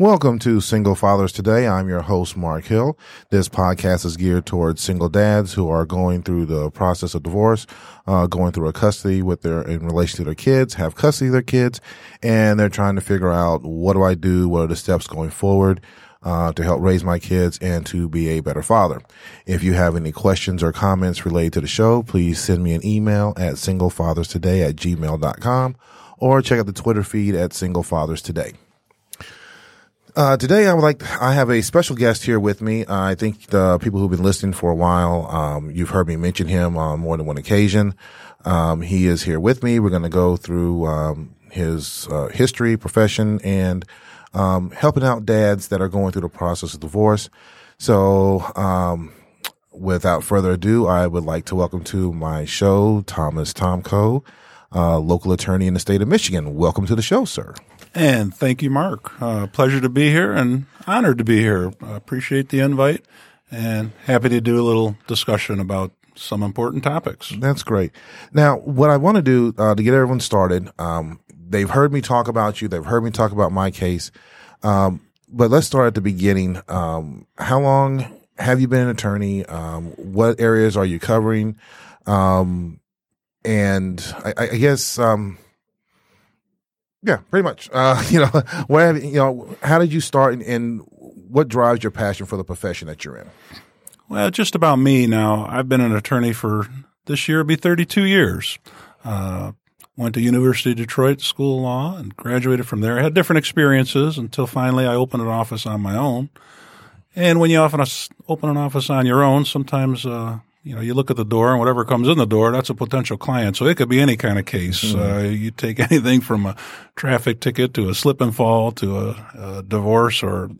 Welcome to Single Fathers Today. I'm your host, Mark Hill. This podcast is geared towards single dads who are going through the process of divorce, uh, going through a custody with their, in relation to their kids, have custody of their kids, and they're trying to figure out what do I do? What are the steps going forward? Uh, to help raise my kids and to be a better father. If you have any questions or comments related to the show, please send me an email at singlefatherstoday at gmail.com or check out the Twitter feed at Single Fathers Today. Uh, today, I would like, I have a special guest here with me. Uh, I think the people who've been listening for a while, um, you've heard me mention him on more than one occasion. Um, he is here with me. We're going to go through, um, his, uh, history, profession, and, um, helping out dads that are going through the process of divorce. So, um, without further ado, I would like to welcome to my show, Thomas Tomko, uh, local attorney in the state of Michigan. Welcome to the show, sir. And thank you, Mark. Uh, pleasure to be here and honored to be here. I appreciate the invite and happy to do a little discussion about some important topics. That's great. Now, what I want to do uh, to get everyone started, um, they've heard me talk about you. They've heard me talk about my case. Um, but let's start at the beginning. Um, how long have you been an attorney? Um, what areas are you covering? Um, and I, I guess, um, yeah, pretty much. Uh, you know, where you know, how did you start, and, and, what drives your passion for the profession that you're in? Well, just about me now. I've been an attorney for this year. It'll be 32 years. Uh, went to University of Detroit School of Law and graduated from there. I had different experiences until finally I opened an office on my own. And when you often open an office on your own, sometimes uh, you know, you look at the door and whatever comes in the door, that's a potential client. So it could be any kind of case. Mm-hmm. Uh, you take anything from a traffic ticket to a slip and fall to a, a divorce or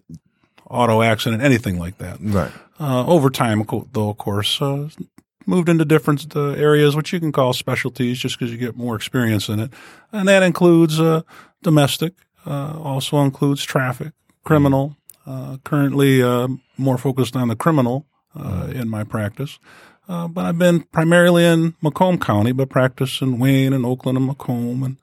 auto accident, anything like that. Right. Uh, over time, though, of course, uh, moved into different uh, areas, which you can call specialties just because you get more experience in it. And that includes uh, domestic, uh, also includes traffic, criminal, currently more focused on the criminal in my practice. Uh, but I've been primarily in Macomb County, but practice in Wayne and Oakland and Macomb and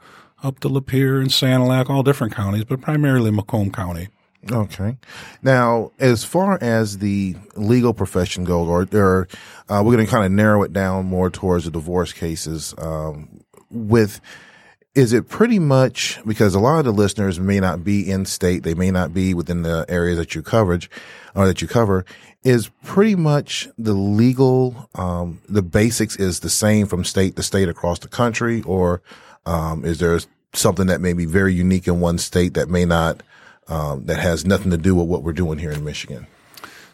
up to Lapeer and Sanilac, all different counties, but primarily Macomb County. Okay. Now, as far as the legal profession goes, or, or uh, we're going to kind of narrow it down more towards the divorce cases. Um, with is it pretty much because a lot of the listeners may not be in state, they may not be within the areas that you coverage or that you cover is pretty much the legal, um, the basics is the same from state to state across the country, or um, is there something that may be very unique in one state that may not, um, that has nothing to do with what we're doing here in Michigan?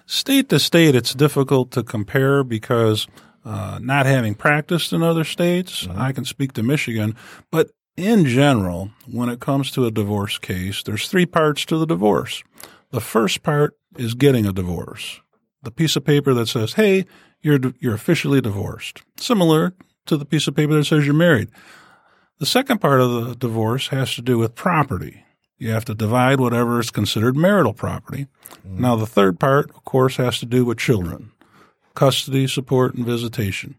State to state, it's difficult to compare because uh, not having practiced in other states, mm-hmm. I can speak to Michigan, but in general, when it comes to a divorce case, there's three parts to the divorce. The first part is getting a divorce the piece of paper that says, "Hey, you're you're officially divorced," similar to the piece of paper that says you're married. The second part of the divorce has to do with property. You have to divide whatever is considered marital property. Mm. Now, the third part, of course, has to do with children, custody, support, and visitation.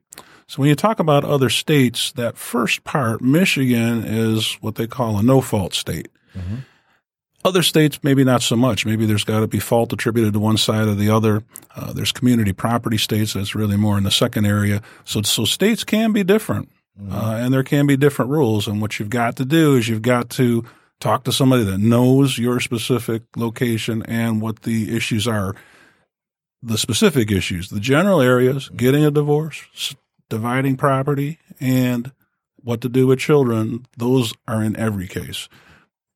So when you talk about other states, that first part, Michigan is what they call a no fault state. Mm-hmm. Other states, maybe not so much. Maybe there's got to be fault attributed to one side or the other. Uh, there's community property states that's really more in the second area. So, so states can be different, mm-hmm. uh, and there can be different rules. And what you've got to do is you've got to talk to somebody that knows your specific location and what the issues are. The specific issues, the general areas, getting a divorce, dividing property, and what to do with children, those are in every case.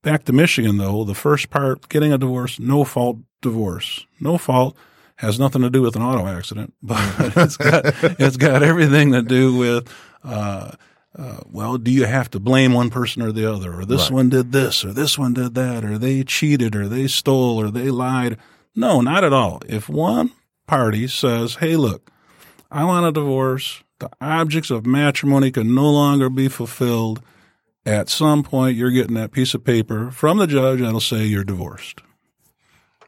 Back to Michigan, though, the first part, getting a divorce, no fault divorce. No fault has nothing to do with an auto accident, but it's got, it's got everything to do with Uh, uh, well, do you have to blame one person or the other, or this Right. one did this, or this one did that, or they cheated, or they stole, or they lied? No, not at all. If one party says, "Hey, look, I want a divorce," the objects of matrimony can no longer be fulfilled. At some point, you're getting that piece of paper from the judge that'll say you're divorced.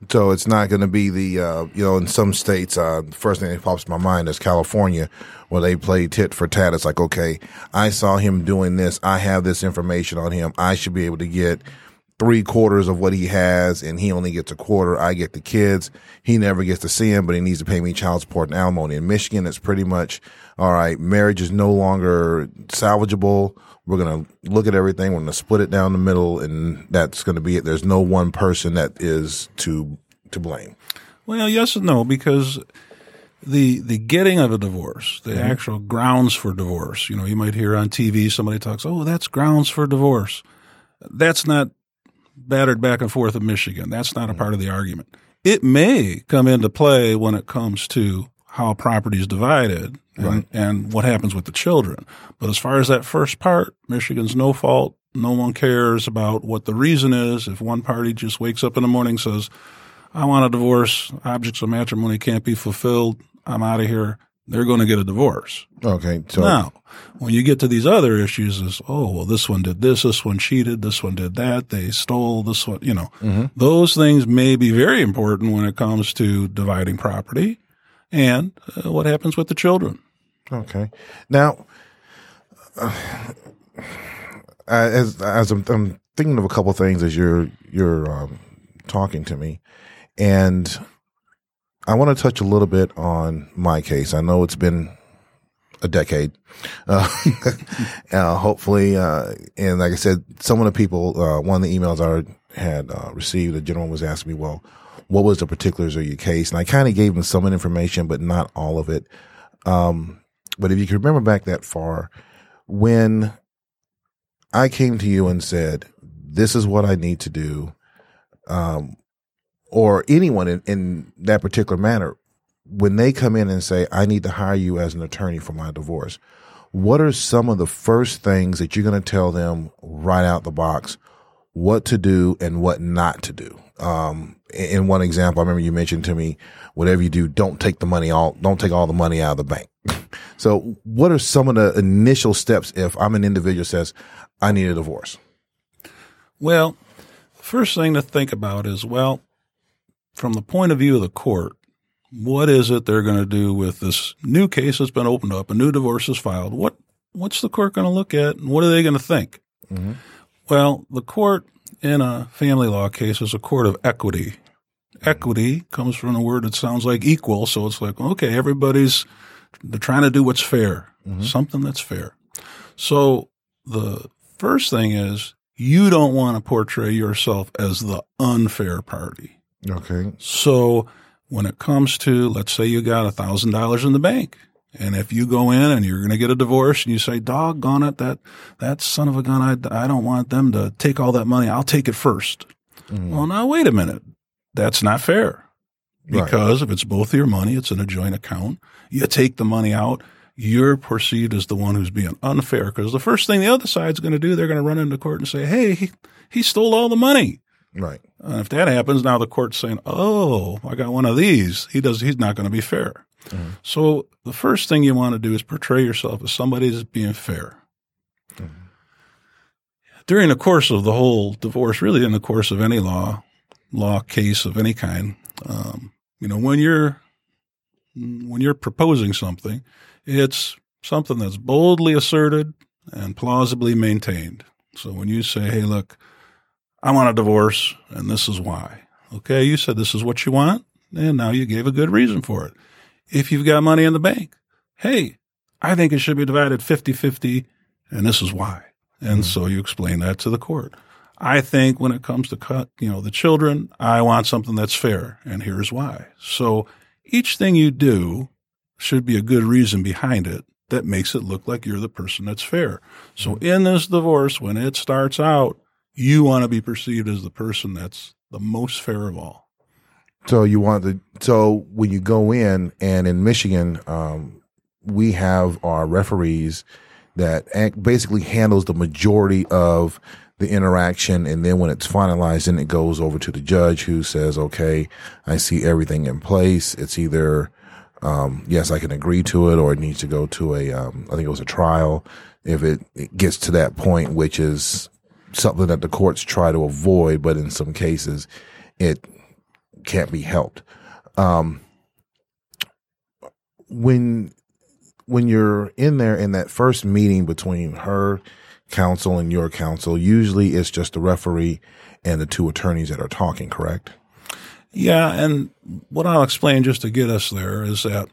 So it's not going to be the, uh, you know, in some states, uh, the first thing that pops in my mind is California, where they play tit for tat. It's like, okay, I saw him doing this. I have this information on him. I should be able to get three quarters of what he has, and he only gets a quarter. I get the kids. He never gets to see him, but he needs to pay me child support and alimony. In Michigan, it's pretty much, all right, marriage is no longer salvageable. We're going to look at everything. We're going to split it down the middle, and that's going to be it. There's no one person that is to to blame. Well, yes and no, because the the getting of a divorce, the mm-hmm. actual grounds for divorce. You know, you might hear on TV somebody talks, "Oh, that's grounds for divorce." That's not battered back and forth in Michigan. That's not a mm-hmm. part of the argument. It may come into play when it comes to how property is divided and, Right. and what happens with the children. But as far as that first part, Michigan's no fault. No one cares about what the reason is. If one party just wakes up in the morning and says, I want a divorce. Objects of matrimony can't be fulfilled. I'm out of here. They're going to get a divorce. Okay, so Now, when you get to these other issues, is oh well, this one did this, this one cheated, this one did that, they stole, this one, you know, mm-hmm. those things may be very important when it comes to dividing property and uh, what happens with the children. Okay. Now, uh, as as I'm, I'm thinking of a couple things as you're you're um, talking to me, and I want to touch a little bit on my case. I know it's been a decade. Uh, uh, hopefully, uh, and like I said, some of the people, uh, one of the emails I had received, the gentleman was asking me, well, what was the particulars of your case? And I kind of gave him some information, but not all of it. Um, but if you can remember back that far, when I came to you and said, this is what I need to do, um, or anyone in, in that particular manner, when they come in and say, I need to hire you as an attorney for my divorce, what are some of the first things that you're going to tell them right out the box what to do and what not to do? Um, in one example, I remember you mentioned to me, whatever you do, don't take the money all, don't take all the money out of the bank. so what are some of the initial steps if I'm an individual says, I need a divorce? Well, first thing to think about is well, from the point of view of the court, what is it they're going to do with this new case that's been opened up, a new divorce is filed? What what's the court going to look at, and what are they going to think? Well, the court in a family law case is a court of equity. Equity comes from a word that sounds like equal, so it's like okay, everybody's they're trying to do what's fair, mm-hmm. something that's fair. So the first thing is you don't want to portray yourself as the unfair party. Okay. So when it comes to, let's say you got a thousand dollars in the bank. And if you go in and you're going to get a divorce and you say, doggone it, that, that son of a gun, I, I don't want them to take all that money. I'll take it 1st mm-hmm. Well, now wait a minute. That's not fair. Right. Because if it's both of your money, it's in a joint account. You take the money out. You're perceived as the one who's being unfair. Because the first thing the other side's going to do, they're going to run into court and say, "Hey, he, he stole all the money." Right. And if that happens, now the court's saying, "Oh, I got one of these. He does. He's not going to be fair." So the first thing you want to do is portray yourself as somebody that's being fair. During the course of the whole divorce, really in the course of any law law case of any kind, um, you know, when you're when you're proposing something, it's something that's boldly asserted and plausibly maintained. So when you say, "Hey, look, I want a divorce, and this is why," okay, you said this is what you want, and now you gave a good reason for it. If you've got money in the bank, hey, I think it should be divided 50-50, and this is why. And hmm. so you explain that to the court. I think when it comes to cut, you know, the children, I want something that's fair, and here's why. So each thing you do should be a good reason behind it that makes it look like you're the person that's fair. So hmm. in this divorce, when it starts out, you want to be perceived as the person that's the most fair of all. So you want the so when you go in and in Michigan, um, we have our referees that basically handles the majority of the interaction. And then when it's finalized, then it goes over to the judge who says, okay, I see everything in place. It's either, um, yes, I can agree to it or it needs to go to a, um, I think it was a trial. If it, it gets to that point, which is something that the courts try to avoid, but in some cases it can't be helped. Um, when when you're in there in that first meeting between her counsel and your counsel, usually it's just the referee and the two attorneys that are talking, correct? Yeah, and what I'll explain just to get us there is that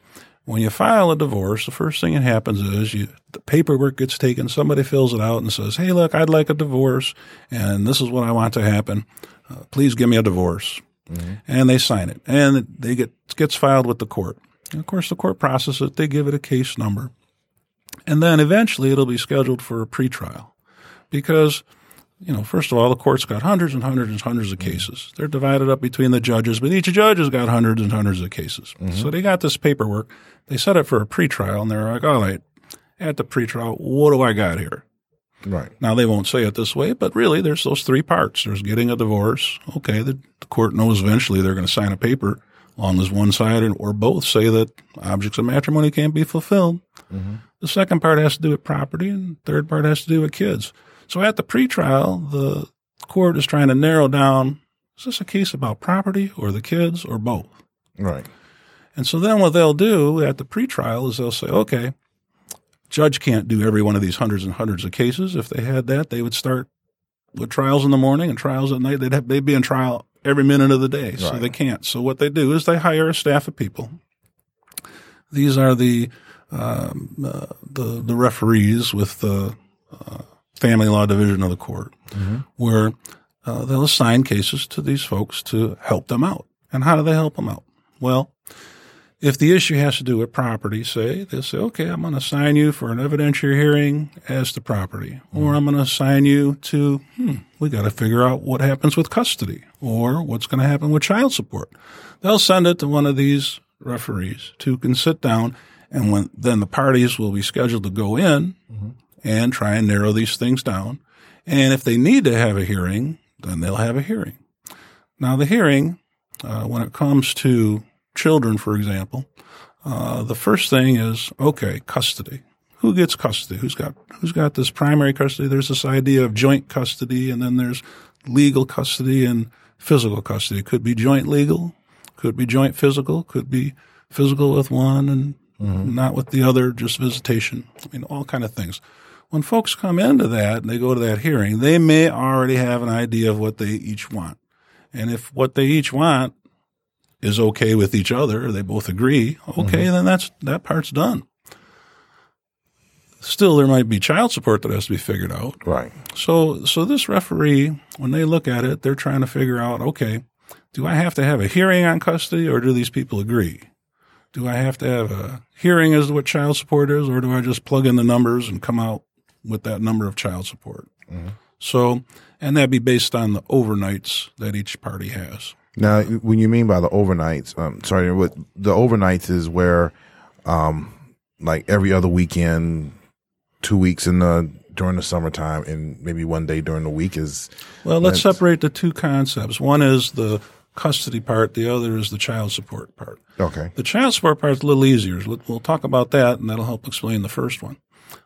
when you file a divorce, the first thing that happens is you, the paperwork gets taken, somebody fills it out and says, Hey, look, I'd like a divorce and this is what I want to happen. Uh, please give me a divorce. Mm-hmm. And they sign it and they get, gets filed with the court. And of course, the court processes it. They give it a case number. And then eventually it'll be scheduled for a pretrial because, you know, first of all, the court's got hundreds and hundreds and hundreds of cases. They're divided up between the judges, but each judge has got hundreds and hundreds of cases. Mm-hmm. So they got this paperwork. They set it for a pretrial and they're like, all right, at the pretrial, what do I got here? Right. Now they won't say it this way, but really there's those three parts. There's getting a divorce. Okay. The, the court knows eventually they're going to sign a paper long as one side or both say that objects of matrimony can't be fulfilled. Mm-hmm. The second part has to do with property, and the third part has to do with kids. So at the pretrial, the court is trying to narrow down: is this a case about property or the kids or both? Right. And so then what they'll do at the pretrial is they'll say, okay, judge can't do every one of these hundreds and hundreds of cases. If they had that, they would start with trials in the morning and trials at night. They'd have, they'd be in trial every minute of the day. So right. they can't. So what they do is they hire a staff of people. These are the um, uh, the the referees with the uh, family law division of the court, mm-hmm. where uh, they'll assign cases to these folks to help them out. And how do they help them out? Well, if the issue has to do with property, say, they'll say, okay, I'm going to assign you for an evidentiary hearing as to property, mm-hmm. or I'm going to assign you to, hmm, we got to figure out what happens with custody or what's going to happen with child support. They'll send it to one of these referees who can sit down and when then the parties will be scheduled to go in mm-hmm. and try and narrow these things down. And if they need to have a hearing, then they'll have a hearing. Now the hearing, uh, when it comes to children, for example, uh, the first thing is okay, custody. Who gets custody? Who's got who's got this primary custody? There's this idea of joint custody, and then there's legal custody and physical custody. It could be joint legal, could be joint physical, could be physical with one and mm-hmm. not with the other, just visitation. I mean, all kind of things. When folks come into that and they go to that hearing, they may already have an idea of what they each want. And if what they each want is okay with each other, they both agree, okay, mm-hmm. then that's that part's done. Still, there might be child support that has to be figured out. Right. So, so this referee, when they look at it, they're trying to figure out, okay, do I have to have a hearing on custody, or do these people agree? Do I have to have a hearing as to what child support is, or do I just plug in the numbers and come out with that number of child support? Mm-hmm. So, and that'd be based on the overnights that each party has. Now, when you mean by the overnights, um, sorry, what the overnights is where, um, like every other weekend, two weeks in the during the summertime, and maybe one day during the week is. Well, let's separate the two concepts. One is the custody part. The other is the child support part. Okay. The child support part is a little easier. We'll talk about that, and that'll help explain the first one.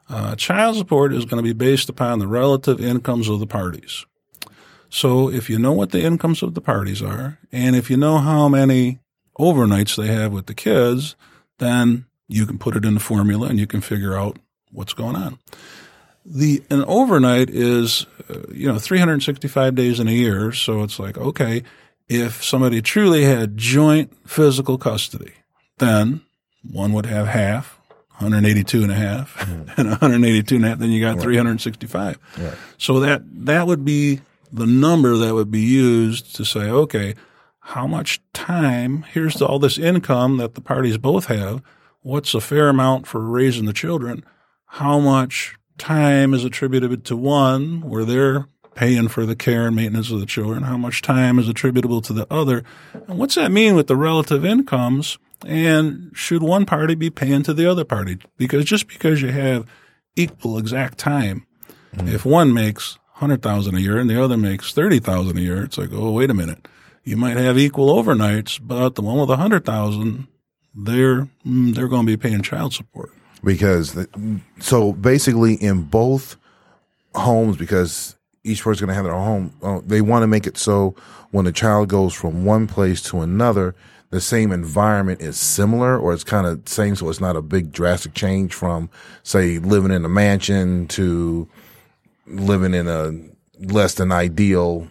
Uh, child support is going to be based upon the relative incomes of the parties. So if you know what the incomes of the parties are, and if you know how many overnights they have with the kids, then you can put it in the formula and you can figure out what's going on. The an overnight is uh, you know 365 days in a year, so it's like okay, if somebody truly had joint physical custody, then one would have half, 182 and a half, mm. and 182 and a half, then you got right. 365. Right. So that that would be the number that would be used to say, okay, how much time, here's all this income that the parties both have. What's a fair amount for raising the children? How much time is attributed to one where they're paying for the care and maintenance of the children? How much time is attributable to the other? And what's that mean with the relative incomes? And should one party be paying to the other party? Because just because you have equal exact time. Mm-hmm. If one makes hundred thousand a year and the other makes thirty thousand a year, it's like, oh, wait a minute. You might have equal overnights, but the one with a hundred thousand, they're mm, they're going to be paying child support. because the, so basically in both homes because each person's going to have their own home uh, they want to make it so when the child goes from one place to another the same environment is similar or it's kind of same so it's not a big drastic change from say living in a mansion to living in a less than ideal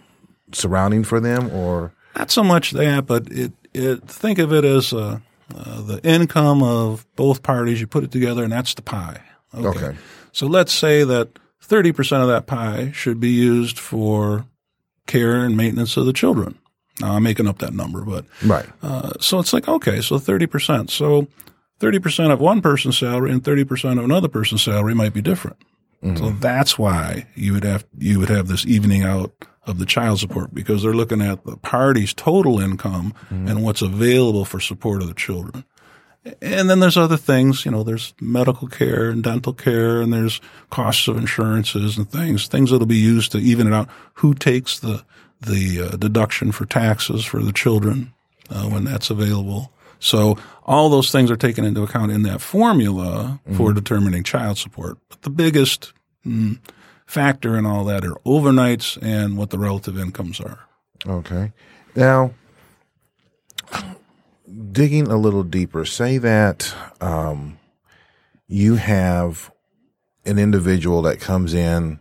surrounding for them or Not so much that, but it, it think of it as uh, uh, the income of both parties. You put it together, and that's the pie. Okay. So let's say that thirty percent of that pie should be used for care and maintenance of the children. Now I'm making up that number, but right uh, so it's like okay, so thirty percent. So thirty percent of one person's salary and thirty percent of another person's salary might be different. So that's why you would have you would have this evening out of the child support because they're looking at the party's total income and what's available for support of the children. And then there's other things, you know, there's medical care and dental care and there's costs of insurances and things, things that'll be used to even it out. Who takes the, the uh, deduction for taxes for the children uh, when that's available? So all those things are taken into account in that formula for determining child support. But the biggest mm, factor in all that are overnights and what the relative incomes are. Okay. Now, digging a little deeper, say that um, you have an individual that comes in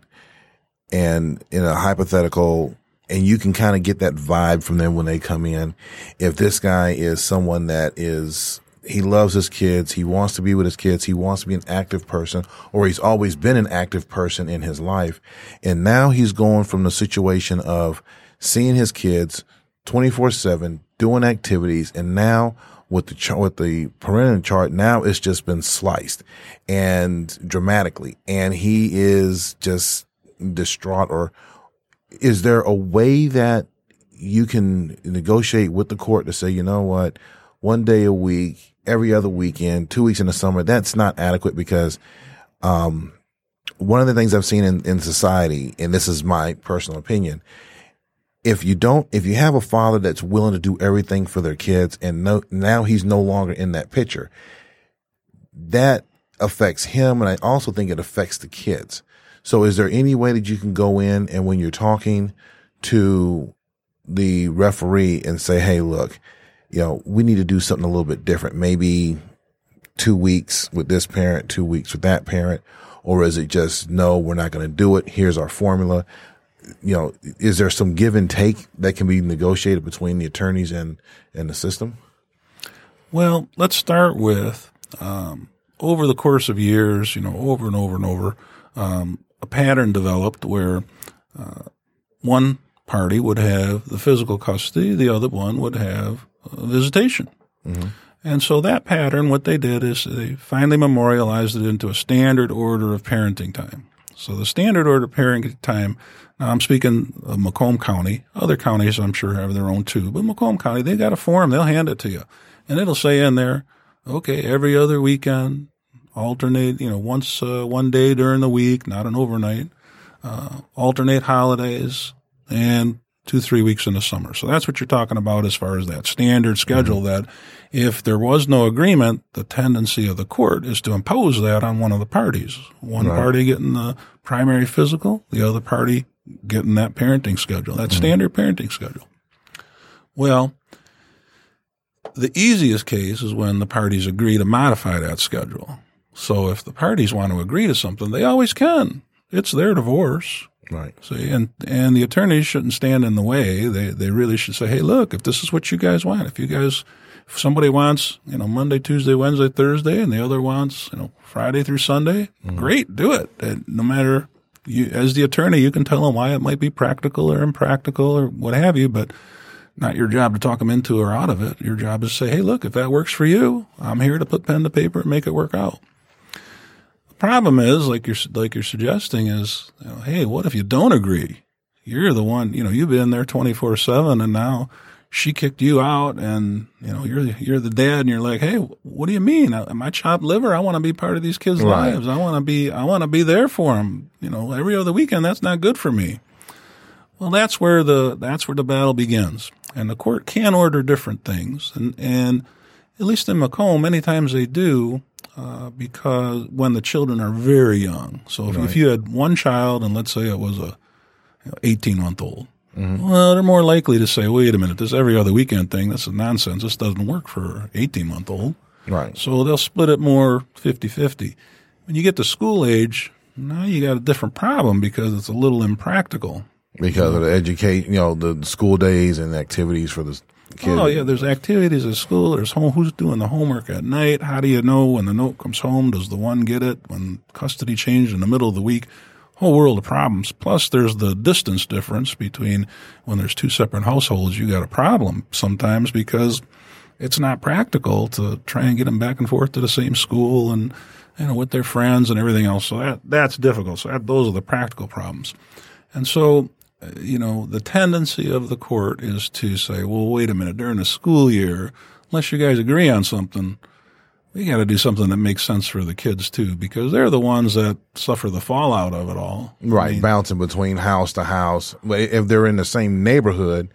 and in a hypothetical, and you can kind of get that vibe from them when they come in. If this guy is someone that is, he loves his kids, he wants to be with his kids, he wants to be an active person, or he's always been an active person in his life. And now he's going from the situation of seeing his kids 24 seven, doing activities. And now with the, chart, with the parental chart, now it's just been sliced and dramatically. And he is just distraught or is there a way that you can negotiate with the court to say, you know what, one day a week, every other weekend, two weeks in the summer, that's not adequate because, um, one of the things I've seen in, in society, and this is my personal opinion, if you don't, if you have a father that's willing to do everything for their kids and no, now he's no longer in that picture, that affects him. And I also think it affects the kids. So is there any way that you can go in and when you're talking to the referee and say, Hey, look, you know, we need to do something a little bit different. Maybe two weeks with this parent, two weeks with that parent, or is it just, no, we're not going to do it. Here's our formula. You know, is there some give and take that can be negotiated between the attorneys and, and the system? Well, let's start with um, over the course of years, you know, over and over and over, um, a pattern developed where uh, one party would have the physical custody, the other one would have uh, visitation. And so that pattern, what they did is they finally memorialized it into a standard order of parenting time. So the standard order of parenting time, now I'm speaking of Macomb County. Other counties I'm sure have their own too, but Macomb County, they got a form, they'll hand it to you. And it'll say in there, okay, every other weekend, alternate, you know, once, uh, one day during the week, not an overnight, uh, alternate holidays and two, three weeks in the summer. So that's what you're talking about as far as that standard schedule that if there was no agreement, the tendency of the court is to impose that on one of the parties. One party getting the primary physical, the other party getting that parenting schedule, that standard parenting schedule. Well, the easiest case is when the parties agree to modify that schedule. So if the parties want to agree to something, they always can. It's their divorce. Right. See, and and the attorneys shouldn't stand in the way. They they really should say, hey, look, if this is what you guys want, if you guys, if somebody wants, you know, Monday, Tuesday, Wednesday, Thursday, and the other wants, you know, Friday through Sunday, mm. great, do it. And no matter you, as the attorney, you can tell them why it might be practical or impractical or what have you, but not your job to talk them into or out of it. Your job is to say, hey, look, if that works for you, I'm here to put pen to paper and make it work out problem is, like you're like you're suggesting, is you know, hey, what if you don't agree? You're the one, you know, you've been there twenty four seven, and now she kicked you out and you know you're you're the dad and you're like hey what do you mean? Am i chopped liver? I want to be part of these kids Right. lives. I want to be i want to be there for them you know every other weekend. That's not good for me. Well that's where the that's where the battle begins. And the court can order different things. And and at least in macomb many times they do uh, because when the children are very young so if, if you had one child and let's say it was a 18 month old well, they're more likely to say, wait a minute, this every other weekend thing, this is nonsense. This doesn't work for 18 month old. Right. So they'll split it more 50 50. When you get to school age, now you got a different problem because it's a little impractical. Because of the educate, you know, the school days and activities for the kids. Oh, yeah, there's activities at school. There's home, who's doing the homework at night? How do you know when the note comes home? Does the one get it? When custody changed in the middle of the week? Whole world of problems. Plus, there's the distance difference between when there's two separate households. You got a problem sometimes because it's not practical to try and get them back and forth to the same school and you know with their friends and everything else. So that that's difficult. So that, those are the practical problems. And so, you know, the tendency of the court is to say, well, wait a minute, during the school year, unless you guys agree on something, we got to do something that makes sense for the kids too, because they're the ones that suffer the fallout of it all. Right, bouncing between house to house. If they're in the same neighborhood,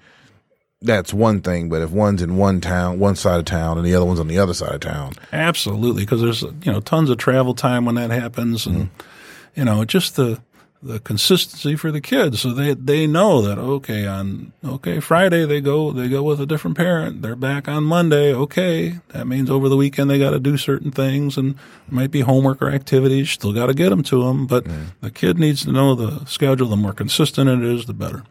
that's one thing. But if one's in one town, one side of town, and the other one's on the other side of town, Absolutely, because there's you know tons of travel time when that happens, and mm-hmm. you know just the the consistency for the kids, so they they know that okay on okay Friday they go they go with a different parent, they're back on Monday. Okay, that means over the weekend they got to do certain things, and it might be homework or activities. Still got to get them to them, but the kid needs to know the schedule. The more consistent it is, the better.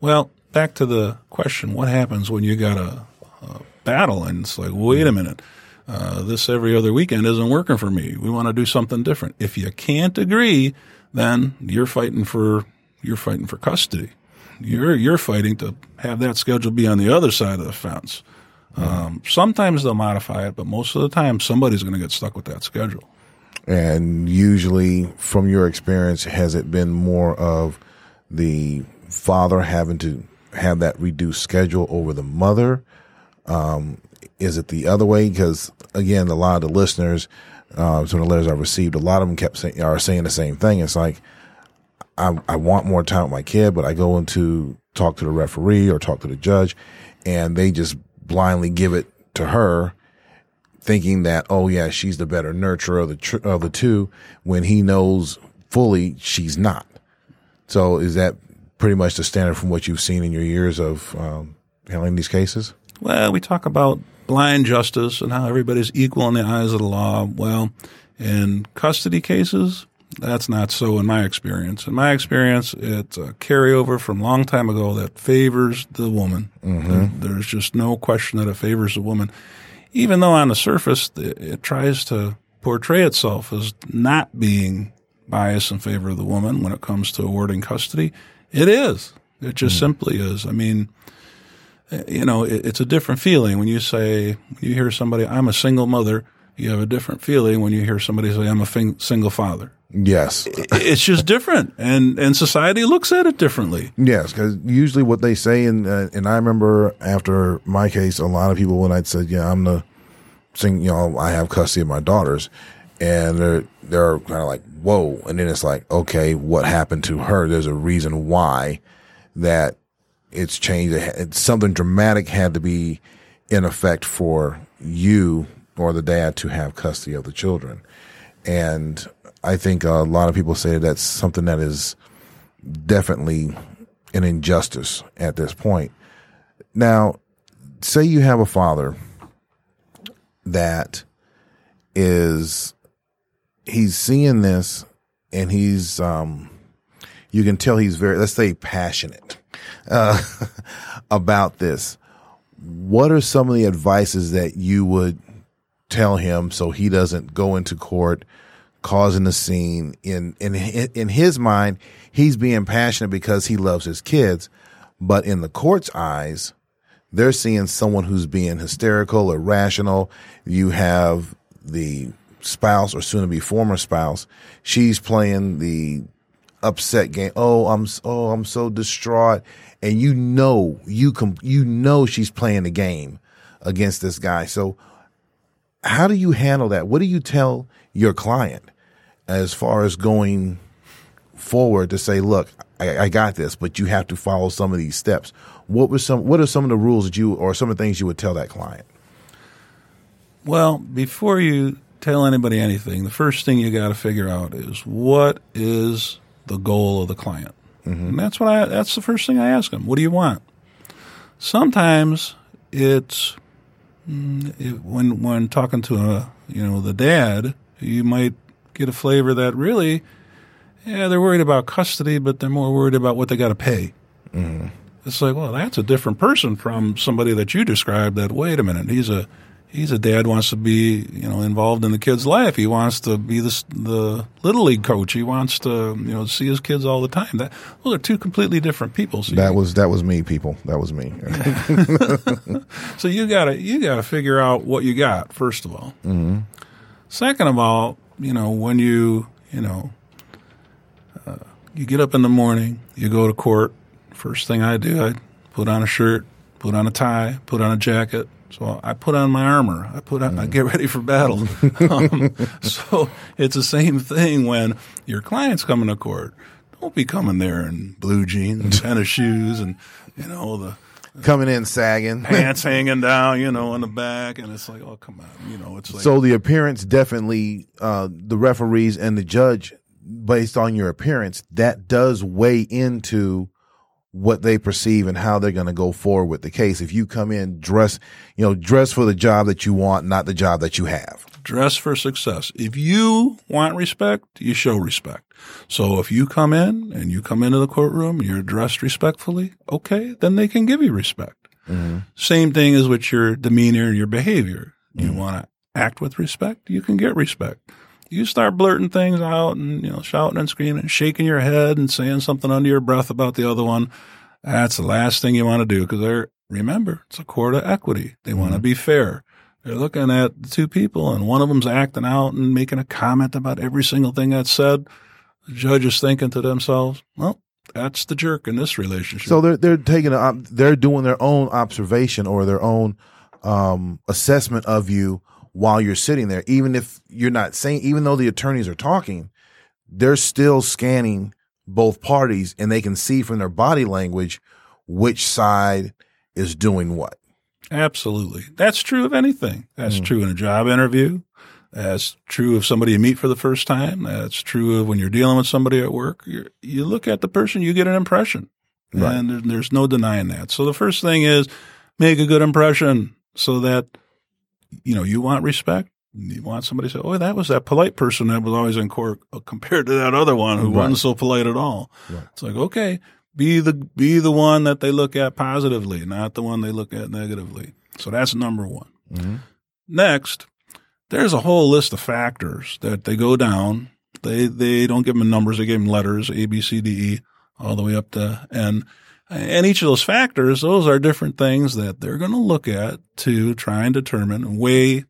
Well, back to the question: What happens when you got a, a battle and it's like, wait a minute, uh, this every other weekend isn't working for me. We want to do something different. If you can't agree, then you're fighting for you're fighting for custody. You're you're fighting to have that schedule be on the other side of the fence. Um, sometimes they'll modify it, but most of the time somebody's going to get stuck with that schedule. and usually, from your experience, has it been more of the father having to have that reduced schedule over the mother? Um, is it the other way? Because again, a lot of the listeners, uh, some of the letters I received, a lot of them kept are saying the same thing. It's like I, I want more time with my kid, but I go into talk to the referee or talk to the judge, and they just blindly give it to her, thinking that oh yeah, she's the better nurturer of the tr- of the two, when he knows fully she's not. So is that pretty much the standard from what you've seen in your years of um, handling these cases? Well, we talk about blind justice and how everybody's equal in the eyes of the law. Well, in custody cases, that's not so in my experience. In my experience, it's a carryover from a long time ago that favors the woman. Mm-hmm. There- there's just no question that it favors the woman. Even though on the surface it, it tries to portray itself as not being biased in favor of the woman when it comes to awarding custody, it is. It just mm. simply is. I mean, you know, it, it's a different feeling when you say, when you hear somebody, I'm a single mother, you have a different feeling when you hear somebody say, I'm a fin- single father. Yes, It's just different. And, and society looks at it differently. Yes, because usually what they say, and uh, and I remember after my case, a lot of people when I'd said, "Yeah, I'm the sing," you know, I have custody of my daughters, and they're they're kind of like, "Whoa!" And then it's like, "Okay, what happened to her?" There's a reason why that it's changed. It something dramatic had to be in effect for you or the dad to have custody of the children, and I think a lot of people say that's something that is definitely an injustice at this point. Now, say you have a father that is he's seeing this and he's um you can tell he's very let's say passionate uh about this. What are some of the advices that you would tell him so he doesn't go into court causing a scene? In in in his mind he's being passionate because he loves his kids but in the court's eyes they're seeing someone who's being hysterical irrational you have the spouse or soon to be former spouse. She's playing the upset game. Oh, I'm oh, I'm so distraught, and you know you com- you know she's playing the game against this guy. So, how do you handle that? What do you tell your client as far as going forward to say, look, I, I got this, but you have to follow some of these steps. What was some? What are some of the rules that you, or some of the things you would tell that client? Well, before you tell anybody anything, the first thing you got to figure out is what is the goal of the client, mm-hmm. and that's what I. That's the first thing I ask them. What do you want? Sometimes it's mm, it, when when talking to a you know the dad, you might get a flavor that really, yeah, they're worried about custody, but they're more worried about what they got to pay. Mm-hmm. It's like, well, that's a different person from somebody that you described. That wait a minute, he's a he's a dad wants to be you know involved in the kid's life. He wants to be the the little league coach. He wants to you know see his kids all the time. That those are two completely different people. So that you, was that was me, people. That was me. so you gotta you gotta figure out what you got first of all. Mm-hmm. Second of all, you know when you you know uh, you get up in the morning, you go to court. First thing I do, I put on a shirt, put on a tie, put on a jacket, so I put on my armor. I put on, mm. I get ready for battle. um, so it's the same thing when your client's coming to court. Don't be coming there in blue jeans and tennis shoes and you know the coming in sagging, pants hanging down, you know, in the back, and it's like, oh come on, you know, it's like so the appearance definitely uh, the referees and the judge based on your appearance that does weigh into what they perceive and how they're going to go forward with the case. If you come in dress, you know, dress for the job that you want, not the job that you have. Dress for success. If you want respect, you show respect. So if you come in and you come into the courtroom, you're dressed respectfully, okay, then they can give you respect. Mm-hmm. Same thing as with your demeanor, your behavior. You mm-hmm. want to act with respect, you can get respect you start blurting things out and you know shouting and screaming and shaking your head and saying something under your breath about the other one that's the last thing you want to do because they're remember it's a court of equity. They mm-hmm. want to be fair. They're looking at the two people and one of them's acting out and making a comment about every single thing that's said. The judge is thinking to themselves well that's the jerk in this relationship. So they're they're taking a, they're doing their own observation or their own um, assessment of you while you're sitting there, even if you're not saying, even though the attorneys are talking, they're still scanning both parties and they can see from their body language which side is doing what. Absolutely. That's true of anything. That's mm. true in a job interview. That's true of somebody you meet for the first time. That's true of when you're dealing with somebody at work. You're, you look at the person, you get an impression. Right. And there's no denying that. So the first thing is make a good impression so that you know, you want respect. You want somebody to say, "Oh, that was that polite person that was always in court," uh, compared to that other one who right. wasn't so polite at all. Right. It's like, okay, be the be the one that they look at positively, not the one they look at negatively. So that's number one. Mm-hmm. Next, there's a whole list of factors that they go down. They they don't give them numbers; they give them letters A, B, C, D, E, all the way up to N. And each of those factors, those are different things that they're going to look at to try and determine and weigh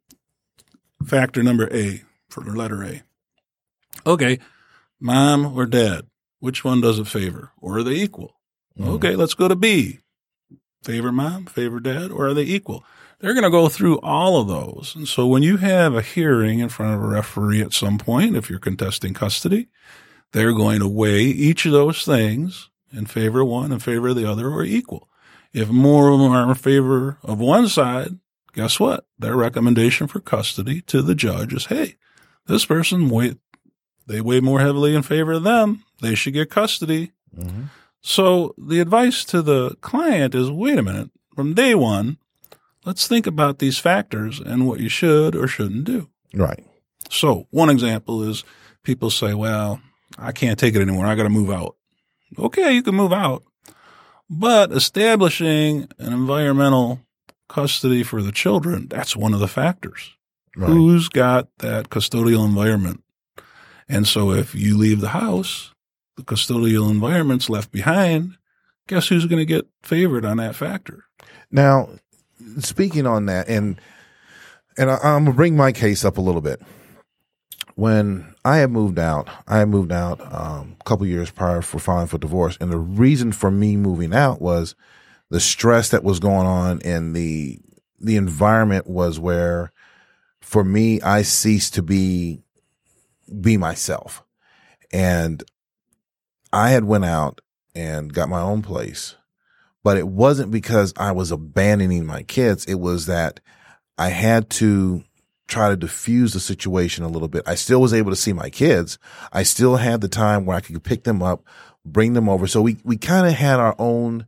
factor number A for letter A. Okay, mom or dad, which one does it favor? Or are they equal? Mm. Okay, let's go to B. Favor mom, favor dad, or are they equal? They're going to go through all of those. And so when you have a hearing in front of a referee at some point, if you're contesting custody, they're going to weigh each of those things in favor of one, in favor of the other, or equal. If more of them are in favor of one side, guess what? Their recommendation for custody to the judge is, hey, this person weigh, they weigh more heavily in favor of them. They should get custody. Mm-hmm. So the advice to the client is, wait a minute, from day one, let's think about these factors and what you should or shouldn't do. Right. So one example is people say, well, I can't take it anymore. I got to move out okay, you can move out. But establishing an environmental custody for the children, that's one of the factors. Right. Who's got that custodial environment? And so if you leave the house, the custodial environment's left behind. Guess who's going to get favored on that factor? Now, speaking on that, and and I, I'm gonna bring my case up a little bit. When I had moved out, I had moved out um, a couple years prior for filing for divorce, and the reason for me moving out was the stress that was going on, and the the environment was where, for me, I ceased to be be myself, and I had went out and got my own place, but it wasn't because I was abandoning my kids. It was that I had to try to diffuse the situation a little bit. I still was able to see my kids. I still had the time where I could pick them up, bring them over. So we, we kind of had our own,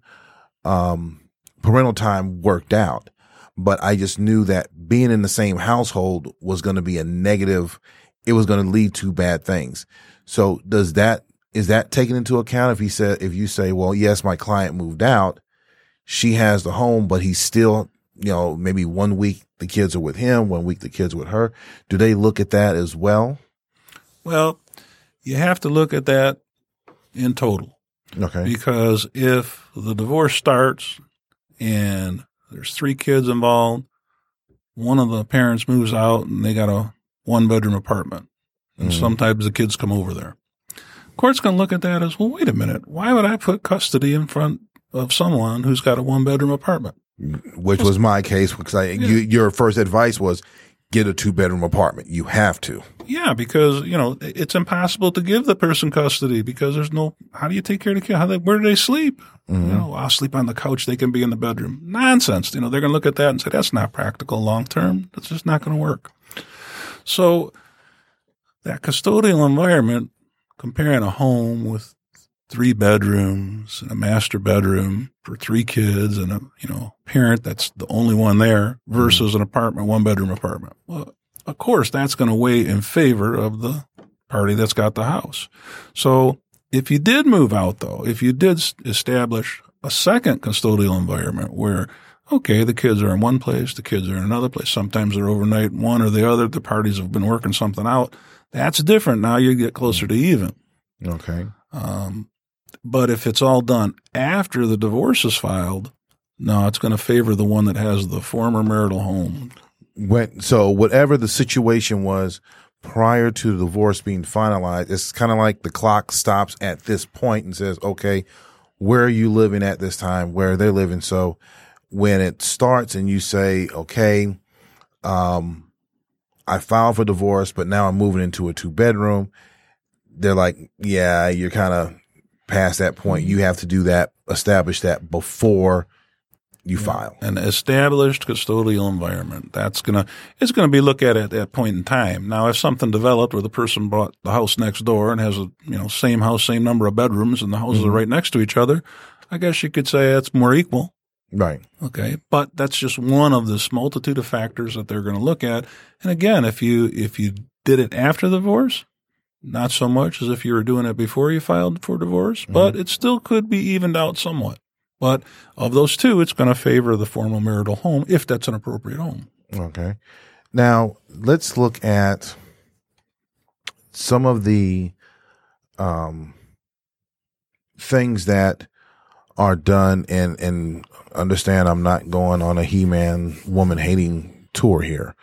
um, parental time worked out, but I just knew that being in the same household was going to be a negative. It was going to lead to bad things. So does that, is that taken into account? If he said, if you say, well, yes, my client moved out, she has the home, but he's still, you know, maybe one week the kids are with him, one week the kids with her. Do they look at that as well? Well, you have to look at that in total. Okay. Because if the divorce starts and there's three kids involved, one of the parents moves out and they got a one bedroom apartment. And Mhm. sometimes the kids come over there. Court's going to look at that as, well, wait a minute. Why would I put custody in front of someone who's got a one bedroom apartment? Which was my case because I, you, your first advice was get a two bedroom apartment. You have to. Yeah, because you know it's impossible to give the person custody because there's no. How do you take care of the kid? How they, where do they sleep? You mm-hmm. know, I'll sleep on the couch. They can be in the bedroom. Nonsense. You know, they're going to look at that and say that's not practical long term. That's just not going to work. So that custodial environment, comparing a home with three bedrooms and a master bedroom for three kids and a you know parent that's the only one there versus an apartment one bedroom apartment. Well of course that's going to weigh in favor of the party that's got the house. So if you did move out though if you did establish a second custodial environment where okay the kids are in one place the kids are in another place sometimes they're overnight one or the other the parties have been working something out that's different. Now you get closer to even. Okay. um, but if it's all done after the divorce is filed, no, it's going to favor the one that has the former marital home. When, so whatever the situation was prior to the divorce being finalized, it's kind of like the clock stops at this point and says, okay, where are you living at this time? Where are they living? So when it starts and you say, okay, um, I filed for divorce, but now I'm moving into a two bedroom. They're like, yeah, you're kind of past that point. You have to do that, establish that before you file. An established custodial environment. That's gonna it's gonna be looked at at that point in time. Now, if something developed where the person bought the house next door and has a you know same house, same number of bedrooms, and the houses are mm-hmm. right next to each other, I guess you could say it's more equal. Right. Okay. But that's just one of this multitude of factors that they're going to look at. And again, if you, if you did it after the divorce, not so much as if you were doing it before you filed for divorce, but it still could be evened out somewhat. But of those two, it's going to favor the formal marital home if that's an appropriate home. Okay. Now let's look at some of the um, things that are done and and understand I'm not going on a He-Man woman hating tour here,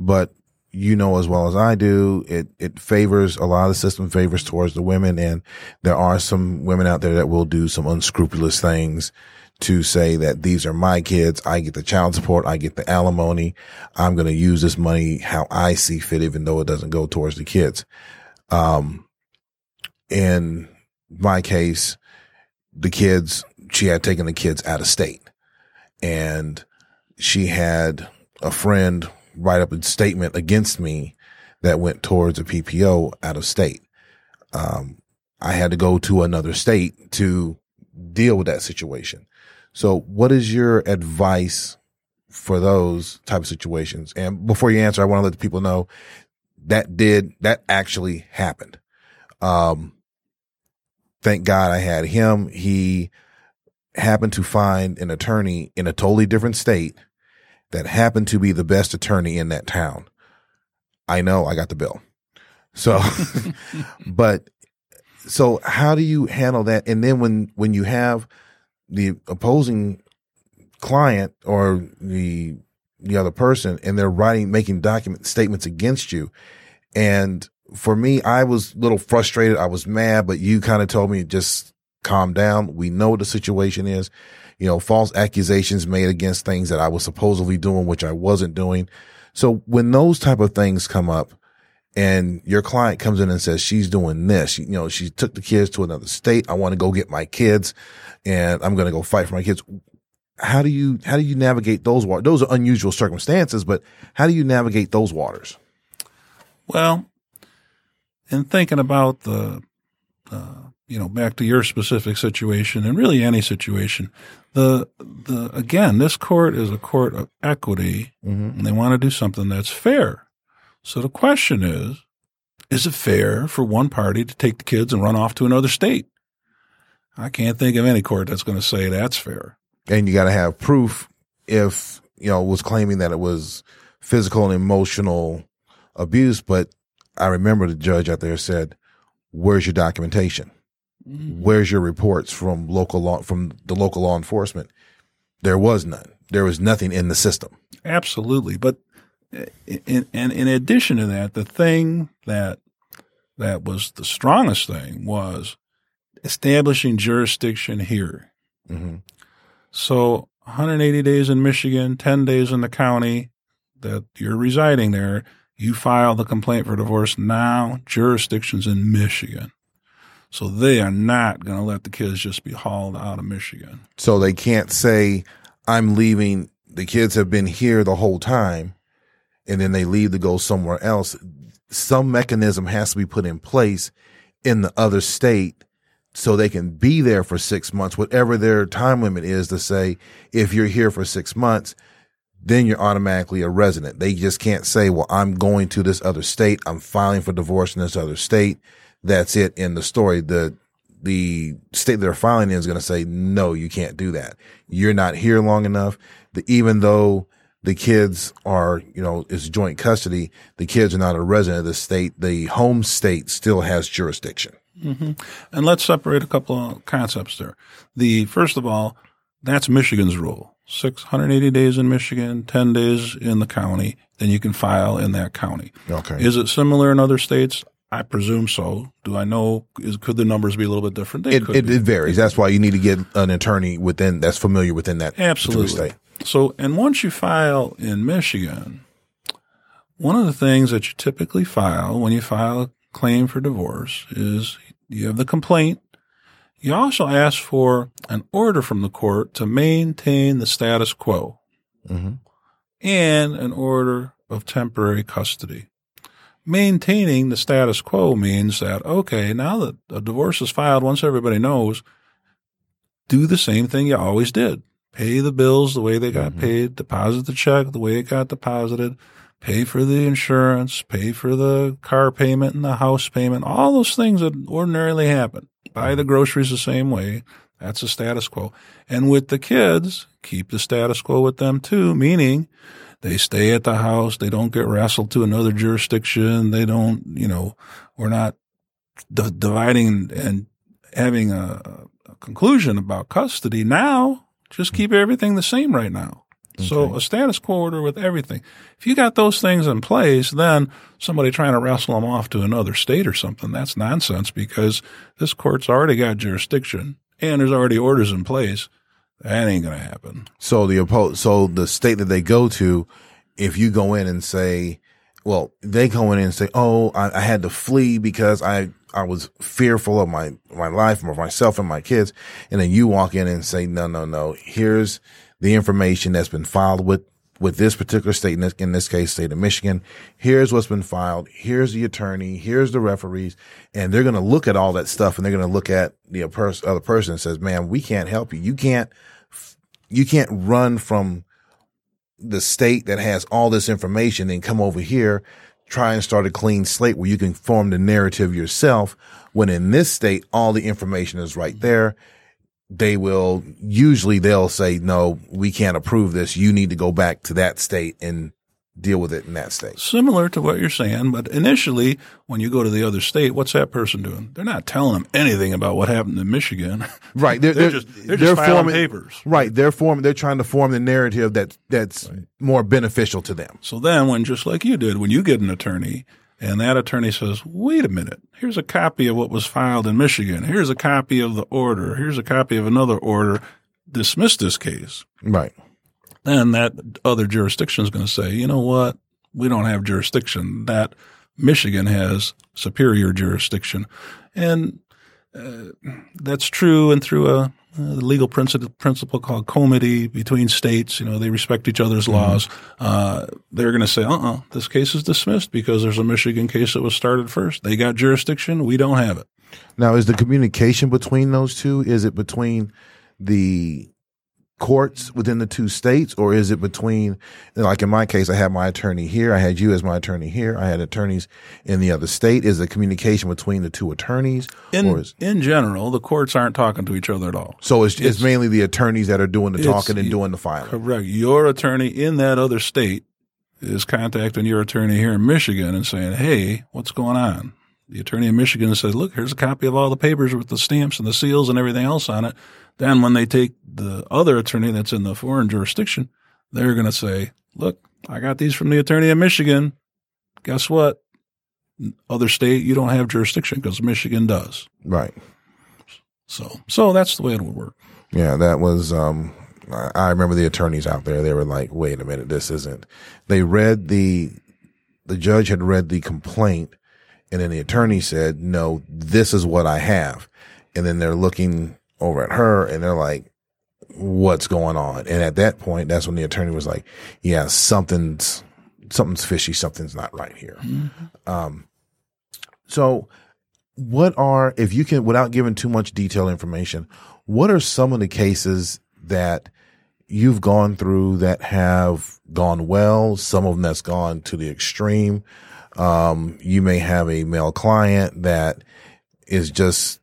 but you know as well as I do, it it favors a lot of the system favors towards the women, and there are some women out there that will do some unscrupulous things to say that these are my kids. I get the child support. I get the alimony. I'm going to use this money how I see fit, even though it doesn't go towards the kids. Um, in my case, the kids, she had taken the kids out of state and she had a friend write up a statement against me that went towards a PPO out of state. Um, I had to go to another state to deal with that situation. So what is your advice for those type of situations? And before you answer, I want to let the people know that did, that actually happened. Um, thank God I had him. He happened to find an attorney in a totally different state that happened to be the best attorney in that town. I know I got the bill. So, but so how do you handle that? And then when, when you have the opposing client or the, the other person and they're writing, making document statements against you and for me, I was a little frustrated. I was mad, but you kind of told me just calm down. We know what the situation is. You know, false accusations made against things that I was supposedly doing, which I wasn't doing. So when those type of things come up and your client comes in and says she's doing this, you know, she took the kids to another state. I want to go get my kids and I'm going to go fight for my kids. How do you, how do you navigate those waters? Those are unusual circumstances, but how do you navigate those waters? Well, in thinking about the, uh, you know, back to your specific situation and really any situation, the, the, again, this court is a court of equity Mm-hmm. and they want to do something that's fair. So the question is, is it fair for one party to take the kids and run off to another state? I can't think of any court that's going to say that's fair. and you got to have proof if you know was claiming that it was physical and emotional abuse but i remember the judge out there said where's your documentation where's your reports from local law from the local law enforcement there was none there was nothing in the system Absolutely, but in, in, in addition to that, the thing that that was the strongest thing was establishing jurisdiction here. hmm So 180 days in Michigan, 10 days in the county that you're residing there. You file the complaint for divorce. Now jurisdiction's in Michigan. So they are not going to let the kids just be hauled out of Michigan. so they can't say i'm leaving the kids have been here the whole time and then they leave to go somewhere else some mechanism has to be put in place in the other state so they can be there for six months, whatever their time limit is to say, if you're here for six months, then you're automatically a resident. They just can't say, well, I'm going to this other state. I'm filing for divorce in this other state. That's it in the story. The, the state they're filing in is going to say, no, you can't do that. You're not here long enough. The, even though the kids are, you know, it's joint custody, the kids are not a resident of the state. The home state still has jurisdiction. Mm-hmm. And let's separate a couple of concepts there. The first of all, that's Michigan's rule. 680 days in Michigan, 10 days in the county, then you can file in that county. Okay. Is it similar in other states? I presume so. Do I know? Is, could the numbers be a little bit different? They It, could it, it varies. That's why you need to get an attorney within that's familiar within that Absolutely. state. So, and once you file in Michigan, one of the things that you typically file when you file a claim for divorce is you have the complaint. You also ask for an order from the court to maintain the status quo Mhm. and an order of temporary custody. Maintaining the status quo means that, okay, now that a divorce is filed, once everybody knows, do the same thing you always did. Pay the bills the way they got mm-hmm. paid, deposit the check the way it got deposited, pay for the insurance, pay for the car payment and the house payment, all those things that ordinarily happen. Buy the mm-hmm. groceries the same way. That's the status quo. And with the kids, keep the status quo with them too, meaning they stay at the house. They don't get wrestled to another jurisdiction. They don't, you know, we're not d- dividing and having a, a conclusion about custody. Now, just hmm. keep everything the same right now. So a status quo order with everything. If you got those things in place, then somebody trying to wrestle them off to another state or something, that's nonsense because this court's already got jurisdiction and there's already orders in place. That ain't to happen. So the oppo- so the state that they go to, if you go in and say, well, they go in and say, oh, I, I had to flee because I, I was fearful of my, my life, of myself and my kids. And then you walk in and say, no, no, no, here's the information that's been filed with, with this particular state, in this, in this case, state of Michigan. Here's what's been filed. Here's the attorney. Here's the referees. And they're going to look at all that stuff and they're going to look at the other person and says, man, we can't help you. You can't, you can't run from the state that has all this information and come over here, try and start a clean slate where you can form the narrative yourself. When in this state, all the information is right there. They will usually they'll say, no, we can't approve this. You need to go back to that state and deal with it in that state. Similar to what you're saying, but initially, when you go to the other state, what's that person doing? They're not telling them anything about what happened in Michigan. Right. They're just- they're just filing papers. Right. They're forming, they're trying to form the narrative that, that's more beneficial to them. So then, when just like you did, when you get an attorney and that attorney says, wait a minute, here's a copy of what was filed in Michigan. Here's a copy of the order. Here's a copy of another order. Dismiss this case. Right. Then that other jurisdiction is going to say, you know what? We don't have jurisdiction. That Michigan has superior jurisdiction. And uh, that's true and through a, a legal principle, principle called comity between states. You know, they respect each other's Mm-hmm. laws. Uh, they're going to say, uh-uh, this case is dismissed because there's a Michigan case that was started first. They got jurisdiction. We don't have it. Now, is the communication between those two? Is it between the courts within the two states, or is it between, like in my case, I had my attorney here, I had you as my attorney here, I had attorneys in the other state. Is the communication between the two attorneys, or In, is in general, the courts aren't talking to each other at all. so? It's, it's, mainly the attorneys that are doing the talking and doing the filing. Correct. Your attorney in that other state is contacting your attorney here in Michigan and saying, Hey, what's going on? The attorney in Michigan says, Look, here's a copy of all the papers with the stamps and the seals and everything else on it. Then when they take the other attorney that's in the foreign jurisdiction, they're going to say, Look, I got these from the attorney in Michigan. Guess what? Other state, you don't have jurisdiction because Michigan does. Right. So, so that's the way it would work. Yeah, that was. Um, I I remember the attorneys out there. They were like, "Wait a minute, this isn't." They read the, the judge had read the complaint, and then the attorney said, "No, this is what I have," and then they're looking over at her, and they're like, "What's going on?" And at that point, that's when the attorney was like, "Yeah, something's something's fishy. Something's not right here." Um, so what are if you can without giving too much detailed information what are some of the cases that you've gone through that have gone well some of them that's gone to the extreme um, you may have a male client that is just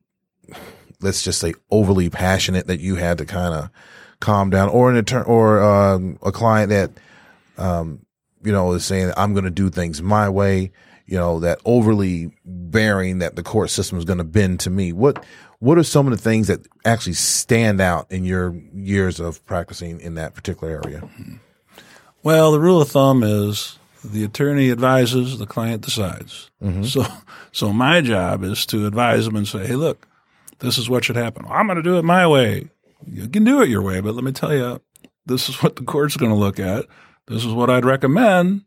let's just say overly passionate that you had to kind of calm down or an attorney or um, a client that um, you know is saying i'm going to do things my way you know, that overly bearing that the court system is going to bend to me. What, what are some of the things that actually stand out in your years of practicing in that particular area? Well, the rule of thumb is the attorney advises, the client decides. Mm-hmm. So, so my job is to advise them and say, "Hey, look, this is what should happen. I'm going to do it my way. You can do it your way, but let me tell you, this is what the court's going to look at. This is what I'd recommend.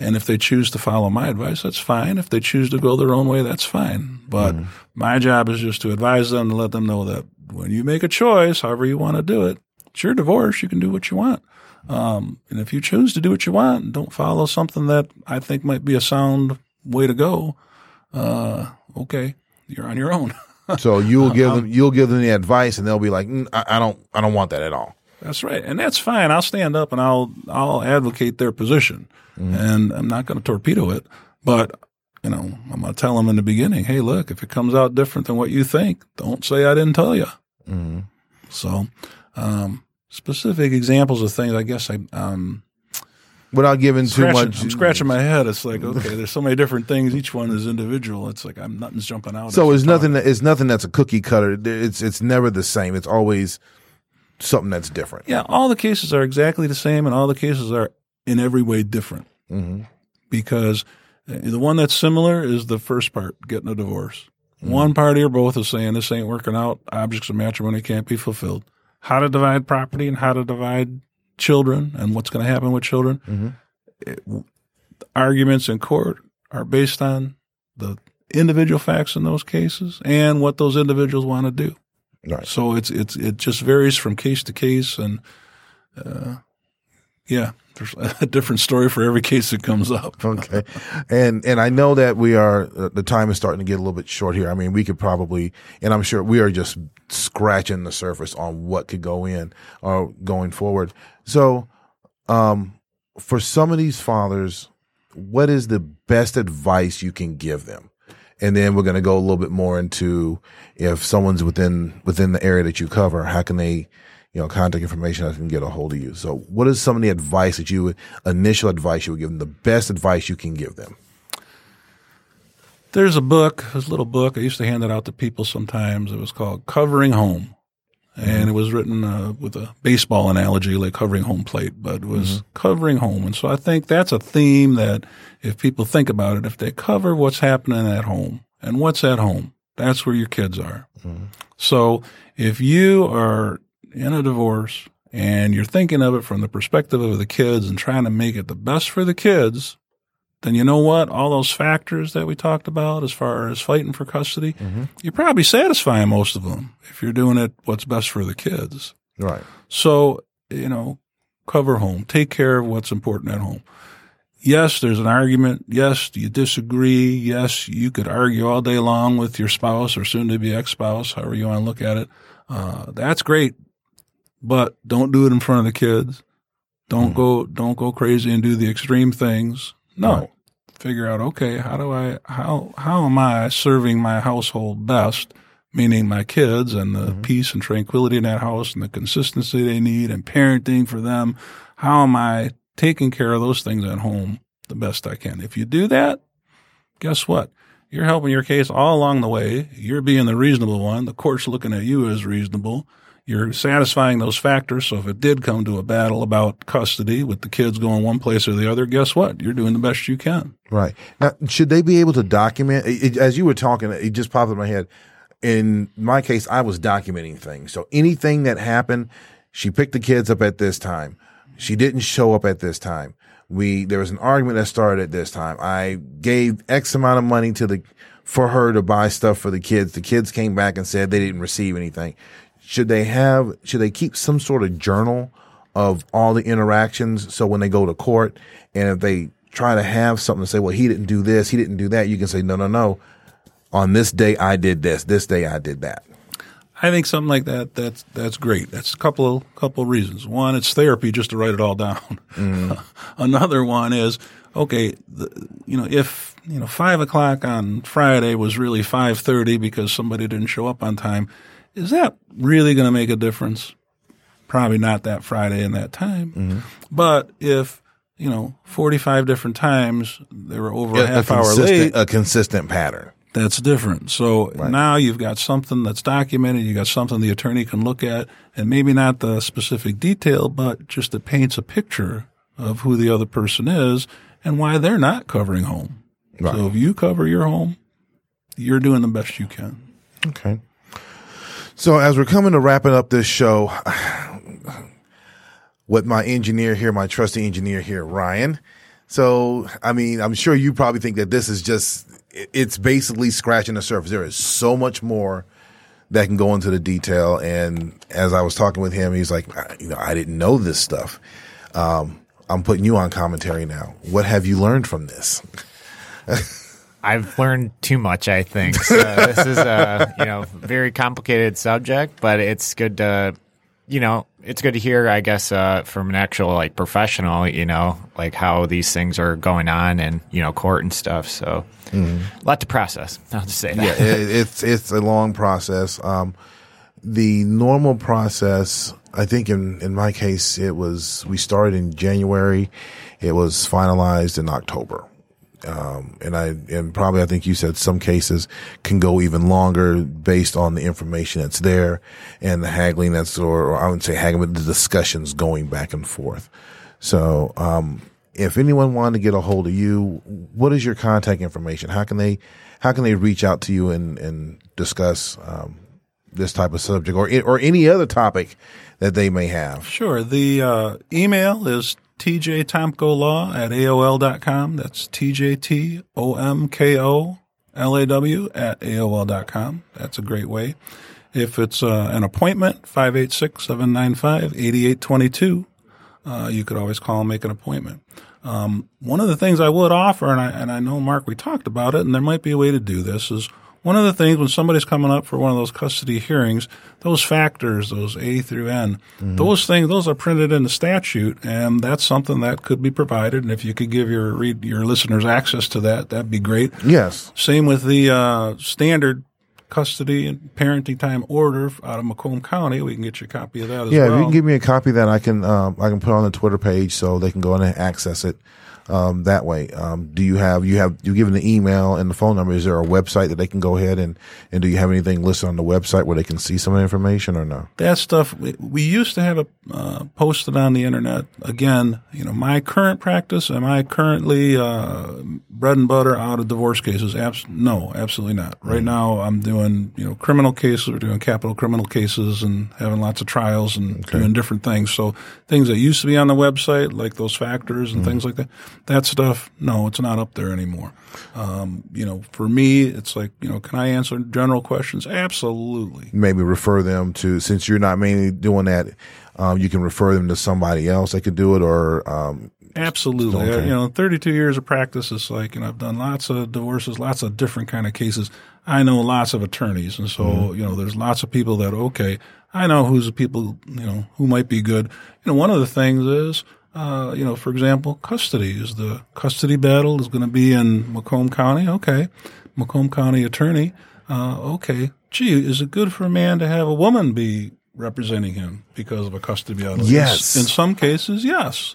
And if they choose to follow my advice, that's fine. If they choose to go their own way, that's fine. But mm-hmm. my job is just to advise them to let them know that when you make a choice, however you want to do it, it's your divorce. You can do what you want. Um, and if you choose to do what you want, don't follow something that I think might be a sound way to go. Uh, okay, you're on your own. So you'll give them, you'll give them the advice and they'll be like, mm, I, I don't, I don't want that at all. That's right, and that's fine. I'll stand up and I'll I'll advocate their position, and I'm not going to torpedo it. But you know, I'm going to tell them in the beginning, hey, look, if it comes out different than what you think, don't say I didn't tell you. So, um, specific examples of things. I guess I um, without giving too much. I'm scratching my head. It's like okay, there's so many different things. Each one is individual. It's like I'm nothing's jumping out. So it's nothing that, it's nothing that's a cookie cutter. It's, it's never the same. It's always something that's different. Yeah, all the cases are exactly the same, and all the cases are in every way different. Mm-hmm. Because uh, the one that's similar is the first part, getting a divorce. One party or both is saying this ain't working out. Objects of matrimony can't be fulfilled. How to divide property and how to divide children and what's going to happen with children. It- arguments in court are based on the individual facts in those cases and what those individuals want to do. Right. So it's it's it just varies from case to case, and uh, yeah, there's a different story for every case that comes up. Okay. And, and I know that we are, uh, the time is starting to get a little bit short here. I mean, we could probably, and I'm sure we are just scratching the surface on what could go in or going forward. So, um, for some of these fathers, what is the best advice you can give them? And then we're going to go a little bit more into if someone's within, within the area that you cover, how can they, you know, contact information I can get a hold of you. So what is some of the advice that you would, initial advice you would give them, the best advice you can give them? There's a book, this little book. I used to hand it out to people sometimes. It was called Covering Home. Mm-hmm. and it was written uh, with a baseball analogy, like covering home plate, but it was mm-hmm. covering home. And so I think that's a theme that if people think about it, if they cover what's happening at home and what's at home, that's where your kids are. Mm-hmm. So if you are in a divorce and you're thinking of it from the perspective of the kids and trying to make it the best for the kids, then you know what? All those factors that we talked about as far as fighting for custody, you're probably satisfying most of them if you're doing it what's best for the kids. Right. So, you know, cover home, take care of what's important at home. Yes, there's an argument. Yes, you disagree. Yes, you could argue all day long with your spouse or soon to be ex spouse, however you want to look at it. Uh, that's great, but don't do it in front of the kids. Don't hmm. go, don't go crazy and do the extreme things. No, Right. figure out, okay, how do I, how, how am I serving my household best? Meaning my kids and the mm-hmm. peace and tranquility in that house and the consistency they need and parenting for them. How am I taking care of those things at home the best I can? If you do that, guess what? You're helping your case all along the way. You're being the reasonable one. The court's looking at you as reasonable. You're satisfying those factors. So if it did come to a battle about custody with the kids going one place or the other, guess what? You're doing the best you can. Right. Now, should they be able to document? It, as you were talking, it just popped in my head. In my case, I was documenting things. So anything that happened, she picked the kids up at this time. She didn't show up at this time. We there was an argument that started at this time. I gave X amount of money to the for her to buy stuff for the kids. The kids came back and said they didn't receive anything. Should they have? Should they keep some sort of journal of all the interactions? So when they go to court, and if they try to have something to say, well, he didn't do this, he didn't do that, you can say, no, no, no. On this day, I did this. This day, I did that. I think something like that that's that's great. That's a couple of couple reasons. One, it's therapy just to write it all down. Mm. Another one is okay. The, you know, if you know five o'clock on Friday was really five thirty because somebody didn't show up on time, is that really going to make a difference? Probably not that Friday and that time. Mm-hmm. But if you know forty five different times they were over a half hour late, a consistent pattern. that's different. So now you've got something that's documented. You got something the attorney can look at, and maybe not the specific detail, but just it paints a picture of who the other person is and why they're not covering home. Right. So if you cover your home, you're doing the best you can. Okay. So as we're coming to wrapping up this show, with my engineer here, my trusty engineer here, Ryan. So, I mean, I'm sure you probably think that this is just it's basically scratching the surface. There is so much more that can go into the detail. And as I was talking with him, he's like, you know, I didn't know this stuff. Um, I'm putting you on commentary now. What have you learned from this? I've learned too much, I think. So this is a you know very complicated subject, but it's good to you know it's good to hear. I guess uh, from an actual like professional, you know, like how these things are going on and you know court and stuff. So a lot to process. I'll just say that. yeah, it, it's it's a long process. Um, the normal process, I think in in my case, it was we started in January, it was finalized in October, um, and I and probably I think you said some cases can go even longer based on the information that's there and the haggling that's or, or I wouldn't say haggling, but the discussions going back and forth. So, um, if anyone wanted to get a hold of you, what is your contact information? How can they, how can they reach out to you and, and discuss, um, this type of subject or, or any other topic that they may have? Sure. The uh, email is tjtomkolaw at AOL.com. That's T-J-T-O-M-K-O-L-A-W at AOL.com. That's a great way. If it's uh, an appointment, 586-795-8822, uh, you could always call and make an appointment. Um, one of the things I would offer, and I, and I know, Mark, we talked about it, and there might be a way to do this, is one of the things when somebody's coming up for one of those custody hearings, those factors, those A through N, those things, those are printed in the statute, and that's something that could be provided. And if you could give your read your listeners access to that, that'd be great. Yes. Same with the uh, standard custody and parenting time order out of Macomb County. We can get you a copy of that as Yeah. well. If you can give me a copy that I can, um, I can put on the Twitter page so they can go in and access it. Um, that way. Um, do you have you have you given the email and the phone number? Is there a website that they can go ahead and and do you have anything listed on the website where they can see some of the information or no? That stuff we, we used to have it uh, posted on the internet. Again, you know, my current practice. Am I currently uh, bread and butter out of divorce cases? Abs- no, absolutely not. Right Mm-hmm. now, I'm doing you know criminal cases. We're doing capital criminal cases and having lots of trials and doing different things. So things that used to be on the website, like those factors and Mm-hmm. things like that, that stuff, no, it's not up there anymore. Um, you know, for me, it's like you know, can I answer general questions? Absolutely. maybe refer them to since you're not mainly doing that um, you can refer them to somebody else that could do it or um, Absolutely. Okay. You know, 32 years of practice is like, you know, I've done lots of divorces, lots of different kind of cases. I know lots of attorneys. And so, you know, there's lots of people that, okay, I know who's the people, you know, who might be good. You know, one of the things is, uh, you know, for example, custody is the custody battle is going to be in Macomb County. Okay. Macomb County attorney. Uh, okay. Gee, is it good for a man to have a woman be representing him because of a custody battle? Yes. In some cases, yes.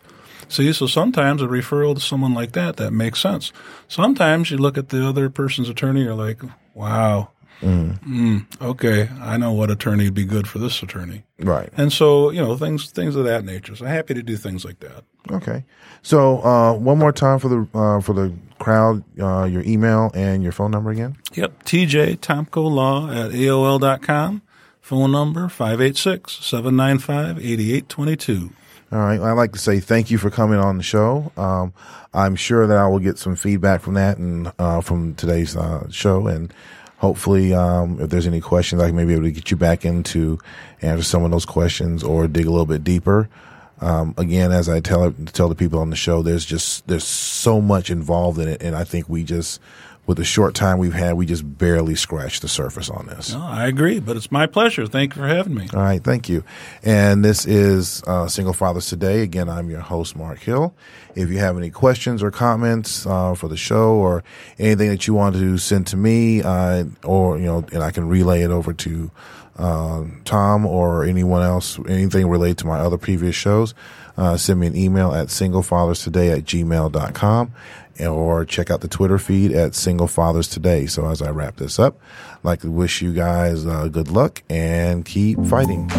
See, so sometimes a referral to someone like that, that makes sense. Sometimes you look at the other person's attorney, you're like, wow, mm, okay, I know what attorney would be good for this attorney. right And so, you know, things, things of that nature. So I'm happy to do things like that. okay so uh, one more time for the uh, for the crowd uh, your email and your phone number again Yep. TJ Tomko Law at AOL.com. Phone number 586-795-8822. all right i'd like to say thank you for coming on the show um, i'm sure that i will get some feedback from that and uh, from today's uh, show and hopefully um, if there's any questions i may be able to get you back into answer some of those questions or dig a little bit deeper. Um, again, as I tell tell the people on the show, there's just there's so much involved in it, and I think we just with the short time we've had, we just barely scratched the surface on this. No, I agree, but it's my pleasure. Thank you for having me. All right, thank you. And this is uh, Single Fathers Today. Again, I'm your host, Mark Hill. If you have any questions or comments uh, for the show or anything that you want to send to me, uh, or you know, and I can relay it over to uh, Tom or anyone else, anything related to my other previous shows, uh, send me an email at singlefatherstoday at gmail.com or check out the Twitter feed at Single Fathers Today. So as I wrap this up, I'd like to wish you guys uh, good luck and keep fighting.